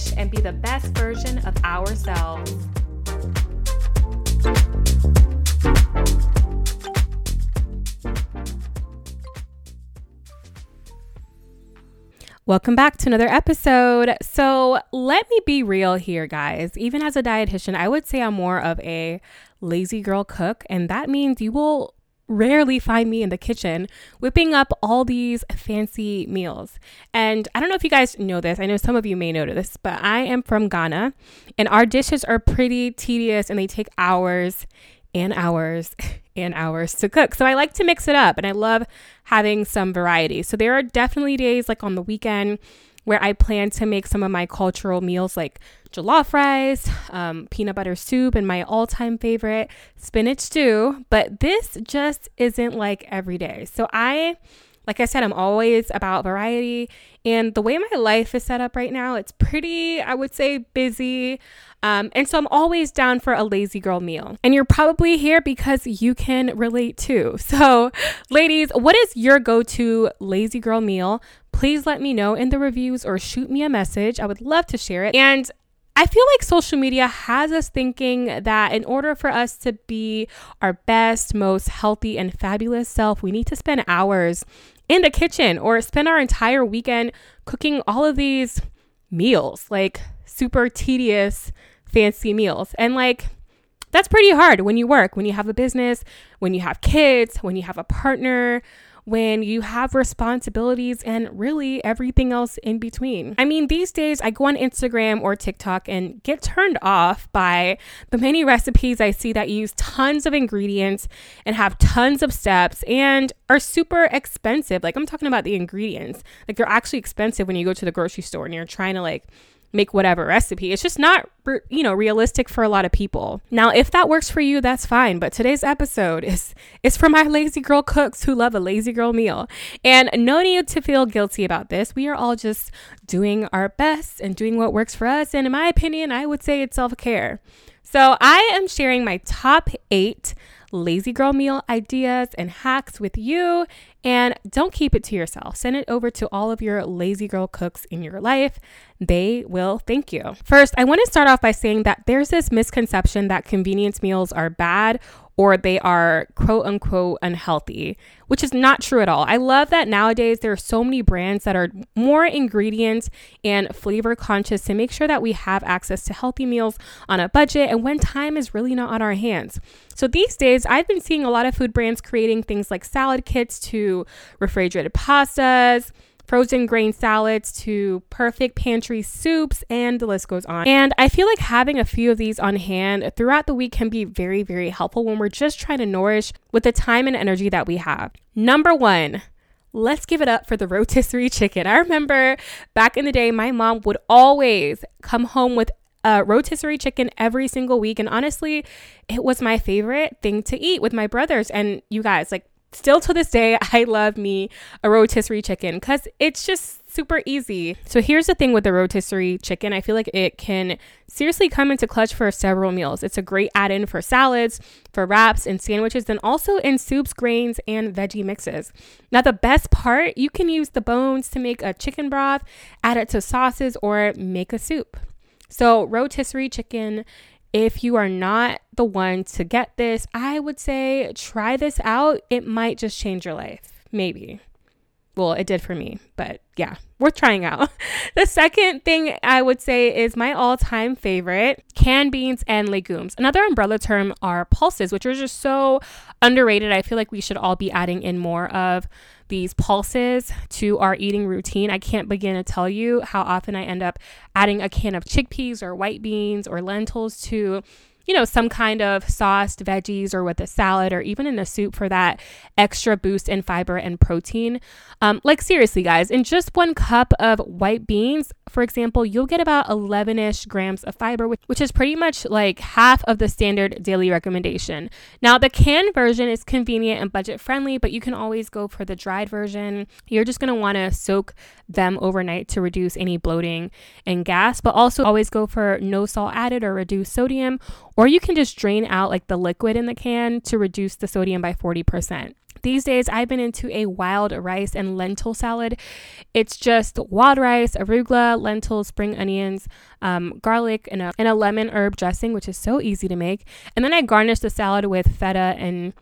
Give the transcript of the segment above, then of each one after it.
flourish and be the best version of ourselves. Welcome back to another episode. So, let me be real here, guys. Even as a dietitian, I would say I'm more of a lazy girl cook, and that means you will rarely find me in the kitchen whipping up all these fancy meals. And I don't know if you guys know this. I know some of you may know this, but I am from Ghana and our dishes are pretty tedious and they take hours and hours and hours to cook. So I like to mix it up and I love having some variety. So there are definitely days like on the weekend where I plan to make some of my cultural meals like jollof rice, um, peanut butter soup, and my all time favorite, spinach stew. But this just isn't like every day. So I. Like I said, I'm always about variety. And the way my life is set up right now, it's pretty, I would say, busy. Um, and so I'm always down for a lazy girl meal. And you're probably here because you can relate too. So, ladies, what is your go to lazy girl meal? please let me know in the reviews or shoot me a message. I would love to share it. And I feel like social media has us thinking that in order for us to be our best, most healthy, and fabulous self, we need to spend hours in the kitchen or spend our entire weekend cooking all of these meals, like super tedious, fancy meals. And like, that's pretty hard when you work, when you have a business, when you have kids, when you have a partner, when you have responsibilities and really everything else in between. I mean, these days I go on Instagram or TikTok and get turned off by the many recipes I see that use tons of ingredients and have tons of steps and are super expensive. Like I'm talking about the ingredients. Like they're actually expensive when you go to the grocery store and you're trying to like make whatever recipe. It's just not, you know, realistic for a lot of people. Now, if that works for you, that's fine. But today's episode is is for my lazy girl cooks who love a lazy girl meal. And no need to feel guilty about this. We are all just doing our best and doing what works for us. And in my opinion, I would say it's self-care. So, I am sharing my top 8 lazy girl meal ideas and hacks with you. And don't keep it to yourself. Send it over to all of your lazy girl cooks in your life. They will thank you. First, I want to start off by saying that there's this misconception that convenience meals are bad or they are quote unquote unhealthy, which is not true at all. I love that nowadays there are so many brands that are more ingredients and flavor conscious to make sure that we have access to healthy meals on a budget and when time is really not on our hands. So these days, I've been seeing a lot of food brands creating things like salad kits to refrigerated pastas frozen grain salads to perfect pantry soups, and the list goes on. And I feel like having a few of these on hand throughout the week can be very, very helpful when we're just trying to nourish with the time and energy that we have. Number one, let's give it up for the rotisserie chicken. I remember back in the day, my mom would always come home with a rotisserie chicken every single week. And honestly, it was my favorite thing to eat with my brothers. And you guys, like, still to this day, I love me a rotisserie chicken because it's just super easy. So here's the thing with the rotisserie chicken. I feel like it can seriously come into clutch for several meals. It's a great add-in for salads, for wraps and sandwiches, and also in soups, grains, and veggie mixes. Now the best part, you can use the bones to make a chicken broth, add it to sauces, or make a soup. So rotisserie chicken if you are not the one to get this, I would say try this out. It might just change your life. Maybe. Well, it did for me, but yeah, worth trying out. the second thing I would say is my all time favorite canned beans and legumes. Another umbrella term are pulses, which are just so underrated. I feel like we should all be adding in more of these pulses to our eating routine. I can't begin to tell you how often I end up adding a can of chickpeas or white beans or lentils to you know, some kind of sauced veggies or with a salad or even in a soup for that extra boost in fiber and protein. Um, like, seriously, guys, in just one cup of white beans, for example, you'll get about 11 ish grams of fiber, which, which is pretty much like half of the standard daily recommendation. Now, the canned version is convenient and budget friendly, but you can always go for the dried version. You're just want to soak them overnight to reduce any bloating and gas, but also always go for no salt added or reduced sodium, or you can just drain out like the liquid in the can to reduce the sodium by 40%. These days, I've been into a wild rice and lentil salad. It's just wild rice, arugula, lentils, spring onions, um, garlic, and a, and a lemon herb dressing, which is so easy to make. And then I garnish the salad with feta and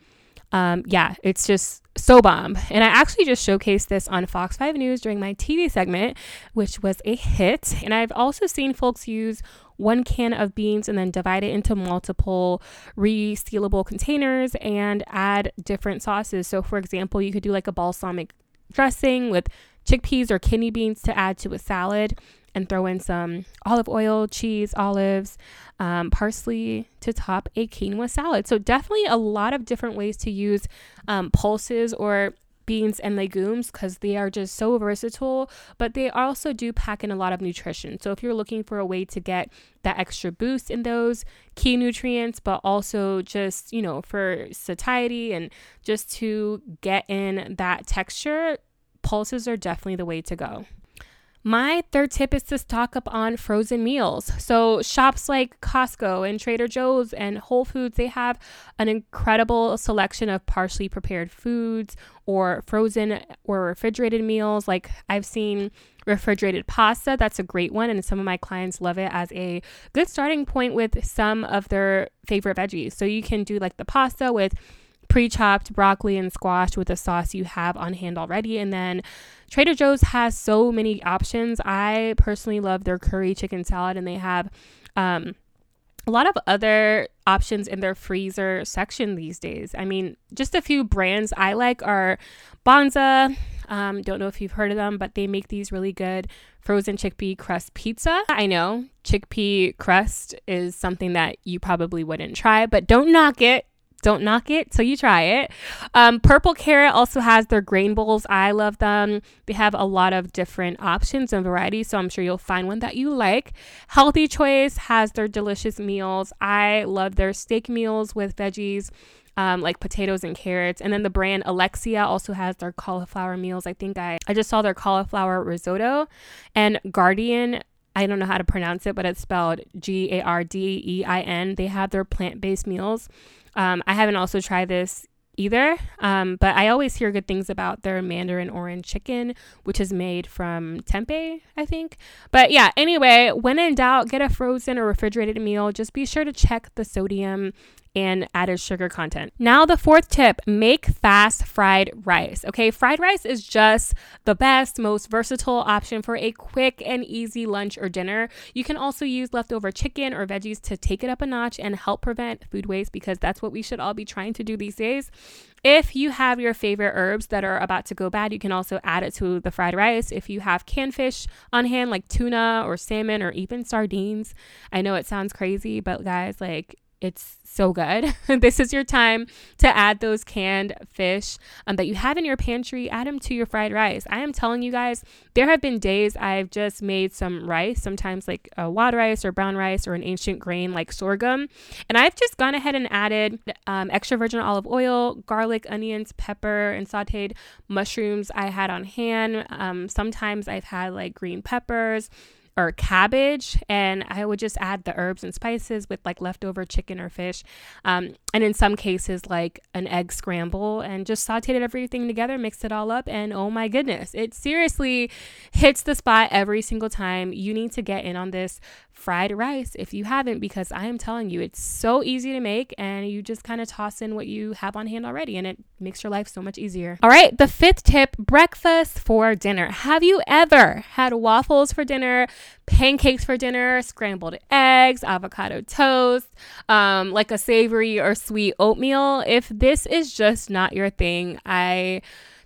um, yeah, it's just so bomb. And I actually just showcased this on Fox 5 News during my TV segment, which was a hit. And I've also seen folks use one can of beans and then divide it into multiple resealable containers and add different sauces. So, for example, you could do like a balsamic dressing with chickpeas or kidney beans to add to a salad and throw in some olive oil, cheese, olives, um, parsley to top a quinoa salad. So, definitely a lot of different ways to use um, pulses or beans and legumes because they are just so versatile, but they also do pack in a lot of nutrition. So if you're looking for a way to get that extra boost in those key nutrients, but also just, you know, for satiety and just to get in that texture, pulses are definitely the way to go. My third tip is to stock up on frozen meals. So, shops like Costco and Trader Joe's and Whole Foods, they have an incredible selection of partially prepared foods or frozen or refrigerated meals. Like, I've seen refrigerated pasta. That's a great one. And some of my clients love it as a good starting point with some of their favorite veggies. So, you can do like the pasta with pre chopped broccoli and squash with a sauce you have on hand already. And then Trader Joe's has so many options. I personally love their curry chicken salad, and they have um, a lot of other options in their freezer section these days. I mean, just a few brands I like are Banza. Um, don't know if you've heard of them, but they make these really good frozen chickpea crust pizza. I know chickpea crust is something that you probably wouldn't try, but don't knock it. Don't knock it till you try it. Um, Purple Carrot also has their grain bowls. I love them. They have a lot of different options and varieties, so I'm sure you'll find one that you like. Healthy Choice has their delicious meals. I love their steak meals with veggies. Um, like potatoes and carrots. And then the brand Alexia also has their cauliflower meals. I think I, I just saw their cauliflower risotto. And Gardein I don't know how to pronounce it, but it's spelled G A R D E I N. They have their plant based meals. Um, I haven't also tried this either, um, but I always hear good things about their mandarin orange chicken, which is made from tempeh, I think. But yeah, anyway, when in doubt, get a frozen or refrigerated meal. Just be sure to check the sodium and added sugar content. Now, the fourth tip make fast fried rice. Okay, fried rice is just the best, most versatile option for a quick and easy lunch or dinner. You can also use leftover chicken or veggies to take it up a notch and help prevent food waste because that's what we should all be trying to do these days. If you have your favorite herbs that are about to go bad, you can also add it to the fried rice. If you have canned fish on hand, like tuna or salmon or even sardines, I know it sounds crazy, but guys, like it's so good. this is your time to add those canned fish um, that you have in your pantry, add them to your fried rice. I am telling you guys, there have been days I've just made some rice, sometimes like a wild rice or brown rice or an ancient grain like sorghum. And I've just gone ahead and added um, extra virgin olive oil, garlic, onions, pepper, and sauteed mushrooms I had on hand. Um, sometimes I've had like green peppers or cabbage and I would just add the herbs and spices with like leftover chicken or fish. Um, and in some cases, like an egg scramble and just sauteed everything together, mixed it all up. And oh my goodness, it seriously hits the spot every single time. You need to get in on this fried rice if you haven't, because I am telling you, it's so easy to make and you just kind of toss in what you have on hand already and it makes your life so much easier. All right, the fifth tip breakfast for dinner. Have you ever had waffles for dinner? pancakes for dinner, scrambled eggs, avocado toast, um, like a savory or sweet oatmeal. If this is just not your thing, I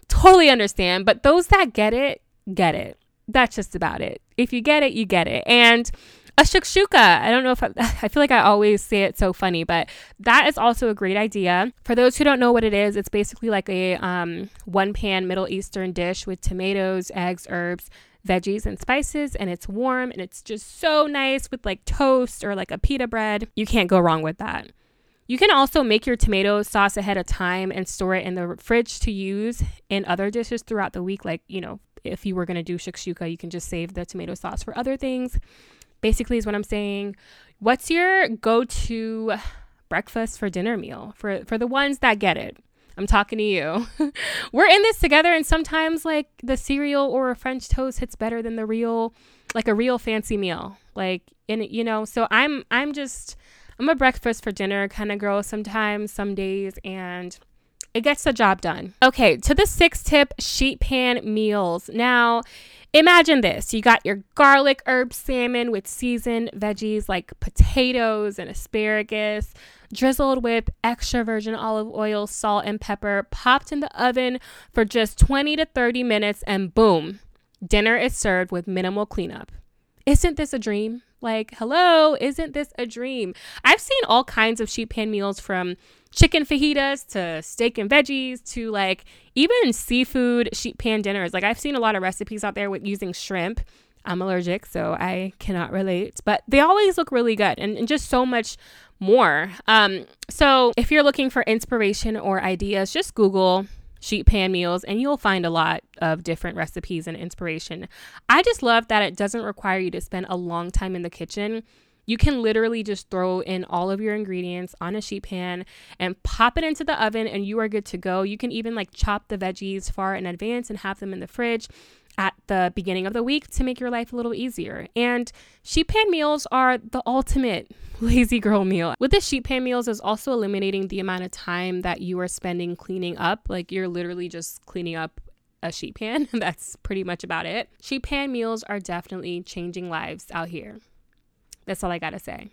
totally understand. But those that get it, get it. That's just about it. If you get it, you get it. And a shakshuka. I don't know if I, I, feel like I always say it so funny, but that is also a great idea. For those who don't know what it is, it's basically like a um, one pan Middle Eastern dish with tomatoes, eggs, herbs, veggies, and spices, and it's warm and it's just so nice with like toast or like a pita bread. You can't go wrong with that. You can also make your tomato sauce ahead of time and store it in the fridge to use in other dishes throughout the week. Like, you know, if you were going to do shakshuka, you can just save the tomato sauce for other things basically is what I'm saying. What's your go-to breakfast for dinner meal for for the ones that get it? I'm talking to you. We're in this together and sometimes like the cereal or a french toast hits better than the real like a real fancy meal. Like in you know, so I'm I'm just I'm a breakfast for dinner kind of girl sometimes, some days and it gets the job done. Okay, to the sixth tip, sheet pan meals. Now, Imagine this you got your garlic herb salmon with seasoned veggies like potatoes and asparagus, drizzled with extra virgin olive oil, salt, and pepper, popped in the oven for just 20 to 30 minutes, and boom, dinner is served with minimal cleanup. Isn't this a dream? Like, hello, isn't this a dream? I've seen all kinds of sheet pan meals from chicken fajitas to steak and veggies to like even seafood sheet pan dinners. Like I've seen a lot of recipes out there with using shrimp. I'm allergic, so I cannot relate, but they always look really good and, and just so much more. Um, so if you're looking for inspiration or ideas, just Google sheet pan meals and you'll find a lot of different recipes and inspiration. I just love that it doesn't require you to spend a long time in the kitchen you can literally just throw in all of your ingredients on a sheet pan and pop it into the oven and you are good to go. You can even like chop the veggies far in advance and have them in the fridge at the beginning of the week to make your life a little easier. And sheet pan meals are the ultimate lazy girl meal. With the sheet pan meals is also eliminating the amount of time that you are spending cleaning up. Like you're literally just cleaning up a sheet pan. That's pretty much about it. Sheet pan meals are definitely changing lives out here. That's all I got to say.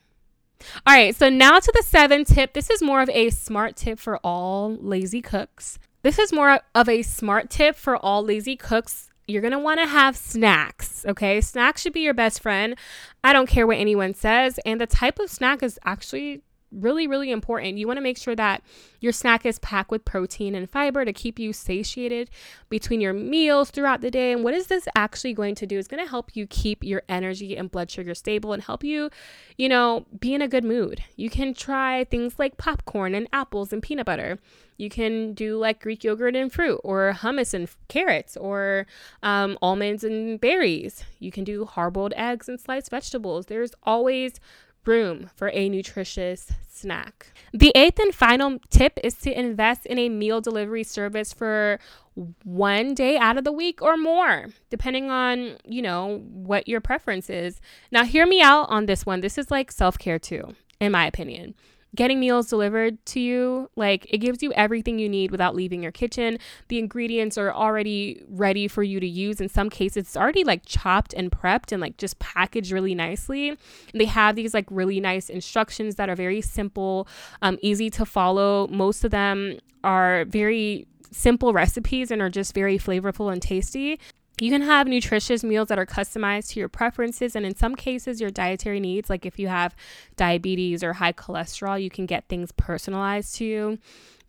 All right, so now to the seven tip. This is more of a smart tip for all lazy cooks. This is more of a smart tip for all lazy cooks. You're going to want to have snacks, okay? Snacks should be your best friend. I don't care what anyone says. And the type of snack is actually really, really important. You want to make sure that your snack is packed with protein and fiber to keep you satiated between your meals throughout the day. And what is this actually going to do? It's going to help you keep your energy and blood sugar stable and help you, you know, be in a good mood. You can try things like popcorn and apples and peanut butter. You can do like Greek yogurt and fruit, or hummus and carrots, or um, almonds and berries. You can do hard boiled eggs and sliced vegetables. There's always room for a nutritious snack. The eighth and final tip is to invest in a meal delivery service for one day out of the week or more, depending on, you know, what your preference is. Now, hear me out on this one. This is like self care too, in my opinion getting meals delivered to you, like it gives you everything you need without leaving your kitchen. The ingredients are already ready for you to use. In some cases, it's already like chopped and prepped and like just packaged really nicely. And they have these like really nice instructions that are very simple, um, easy to follow. Most of them are very simple recipes and are just very flavorful and tasty. You can have nutritious meals that are customized to your preferences and in some cases your dietary needs. Like if you have diabetes or high cholesterol, you can get things personalized to you.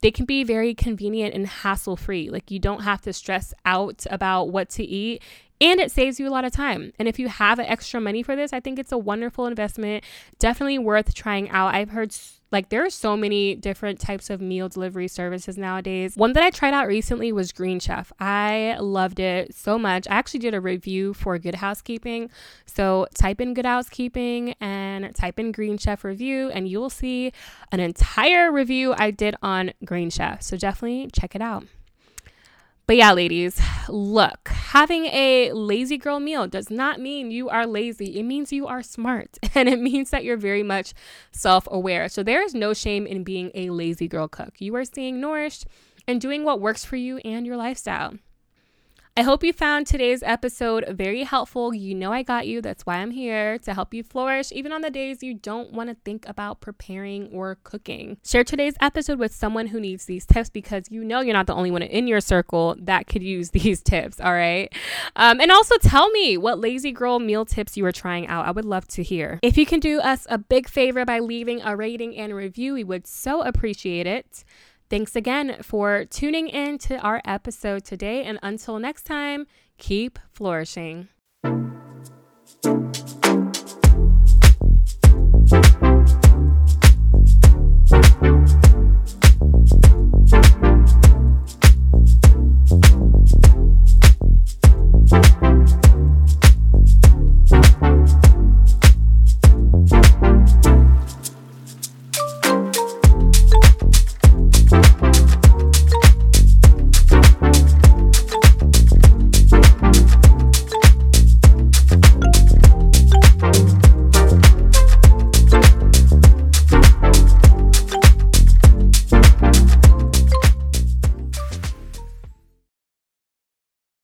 They can be very convenient and hassle free. Like you don't have to stress out about what to eat and it saves you a lot of time. And if you have extra money for this, I think it's a wonderful investment. Definitely worth trying out. I've heard like there are so many different types of meal delivery services nowadays. One that I tried out recently was Green Chef. I loved it so much. I actually did a review for Good Housekeeping. So type in Good Housekeeping and type in Green Chef review, and you will see an entire review I did on Green Chef. So definitely check it out. But yeah, ladies, look, having a lazy girl meal does not mean you are lazy. It means you are smart and it means that you're very much self aware. So there is no shame in being a lazy girl cook. You are staying nourished and doing what works for you and your lifestyle. I hope you found today's episode very helpful. You know, I got you. That's why I'm here to help you flourish, even on the days you don't want to think about preparing or cooking. Share today's episode with someone who needs these tips because you know you're not the only one in your circle that could use these tips. All right. Um, and also tell me what lazy girl meal tips you are trying out. I would love to hear. If you can do us a big favor by leaving a rating and review, we would so appreciate it. Thanks again for tuning in to our episode today. And until next time, keep flourishing.